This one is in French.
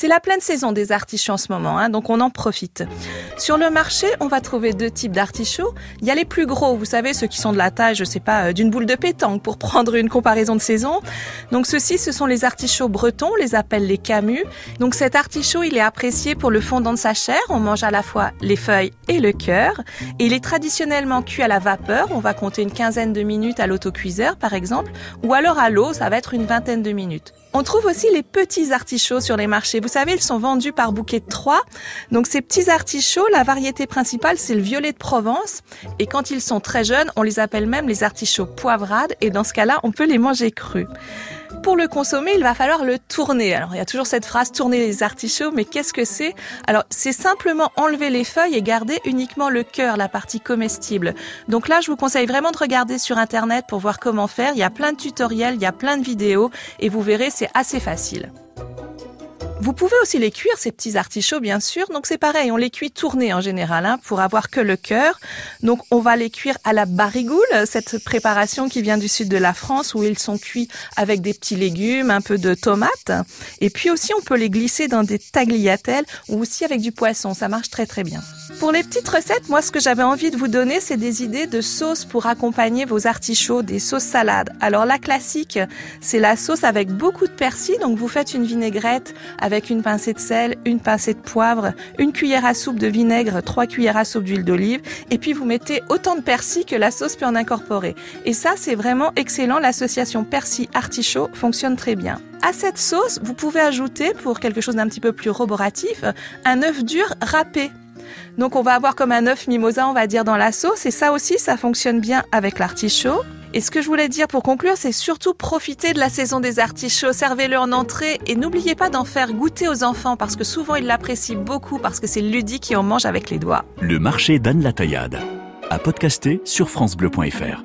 C'est la pleine saison des artichauts en ce moment, hein, donc on en profite. Sur le marché, on va trouver deux types d'artichauts. Il y a les plus gros, vous savez, ceux qui sont de la taille, je sais pas, euh, d'une boule de pétanque, pour prendre une comparaison de saison. Donc ceux-ci, ce sont les artichauts bretons, on les appelle les camus. Donc cet artichaut, il est apprécié pour le fondant de sa chair. On mange à la fois les feuilles et le cœur. Il est traditionnellement cuit à la vapeur. On va compter une quinzaine de minutes à l'autocuiseur, par exemple. Ou alors à l'eau, ça va être une vingtaine de minutes. On trouve aussi les petits artichauts sur les marchés. Vous savez, ils sont vendus par bouquet de trois. Donc ces petits artichauts, la variété principale, c'est le violet de Provence. Et quand ils sont très jeunes, on les appelle même les artichauts poivrades. Et dans ce cas-là, on peut les manger crus. Pour le consommer, il va falloir le tourner. Alors, il y a toujours cette phrase tourner les artichauts, mais qu'est-ce que c'est? Alors, c'est simplement enlever les feuilles et garder uniquement le cœur, la partie comestible. Donc là, je vous conseille vraiment de regarder sur Internet pour voir comment faire. Il y a plein de tutoriels, il y a plein de vidéos et vous verrez, c'est assez facile. Vous pouvez aussi les cuire, ces petits artichauts, bien sûr. Donc c'est pareil, on les cuit tournés en général, hein, pour avoir que le cœur. Donc on va les cuire à la barigoule, cette préparation qui vient du sud de la France, où ils sont cuits avec des petits légumes, un peu de tomates. Et puis aussi, on peut les glisser dans des tagliatelles ou aussi avec du poisson. Ça marche très très bien. Pour les petites recettes, moi, ce que j'avais envie de vous donner, c'est des idées de sauces pour accompagner vos artichauts, des sauces salades. Alors la classique, c'est la sauce avec beaucoup de persil. Donc vous faites une vinaigrette une pincée de sel, une pincée de poivre, une cuillère à soupe de vinaigre, trois cuillères à soupe d'huile d'olive, et puis vous mettez autant de persil que la sauce peut en incorporer. Et ça, c'est vraiment excellent. L'association persil-artichaut fonctionne très bien. À cette sauce, vous pouvez ajouter, pour quelque chose d'un petit peu plus roboratif, un œuf dur râpé. Donc on va avoir comme un œuf mimosa, on va dire, dans la sauce, et ça aussi, ça fonctionne bien avec l'artichaut. Et ce que je voulais dire pour conclure, c'est surtout profiter de la saison des artichauts, servez-le en entrée et n'oubliez pas d'en faire goûter aux enfants parce que souvent ils l'apprécient beaucoup parce que c'est ludique qui en mange avec les doigts. Le marché d'Anne Taillade. À podcaster sur FranceBleu.fr.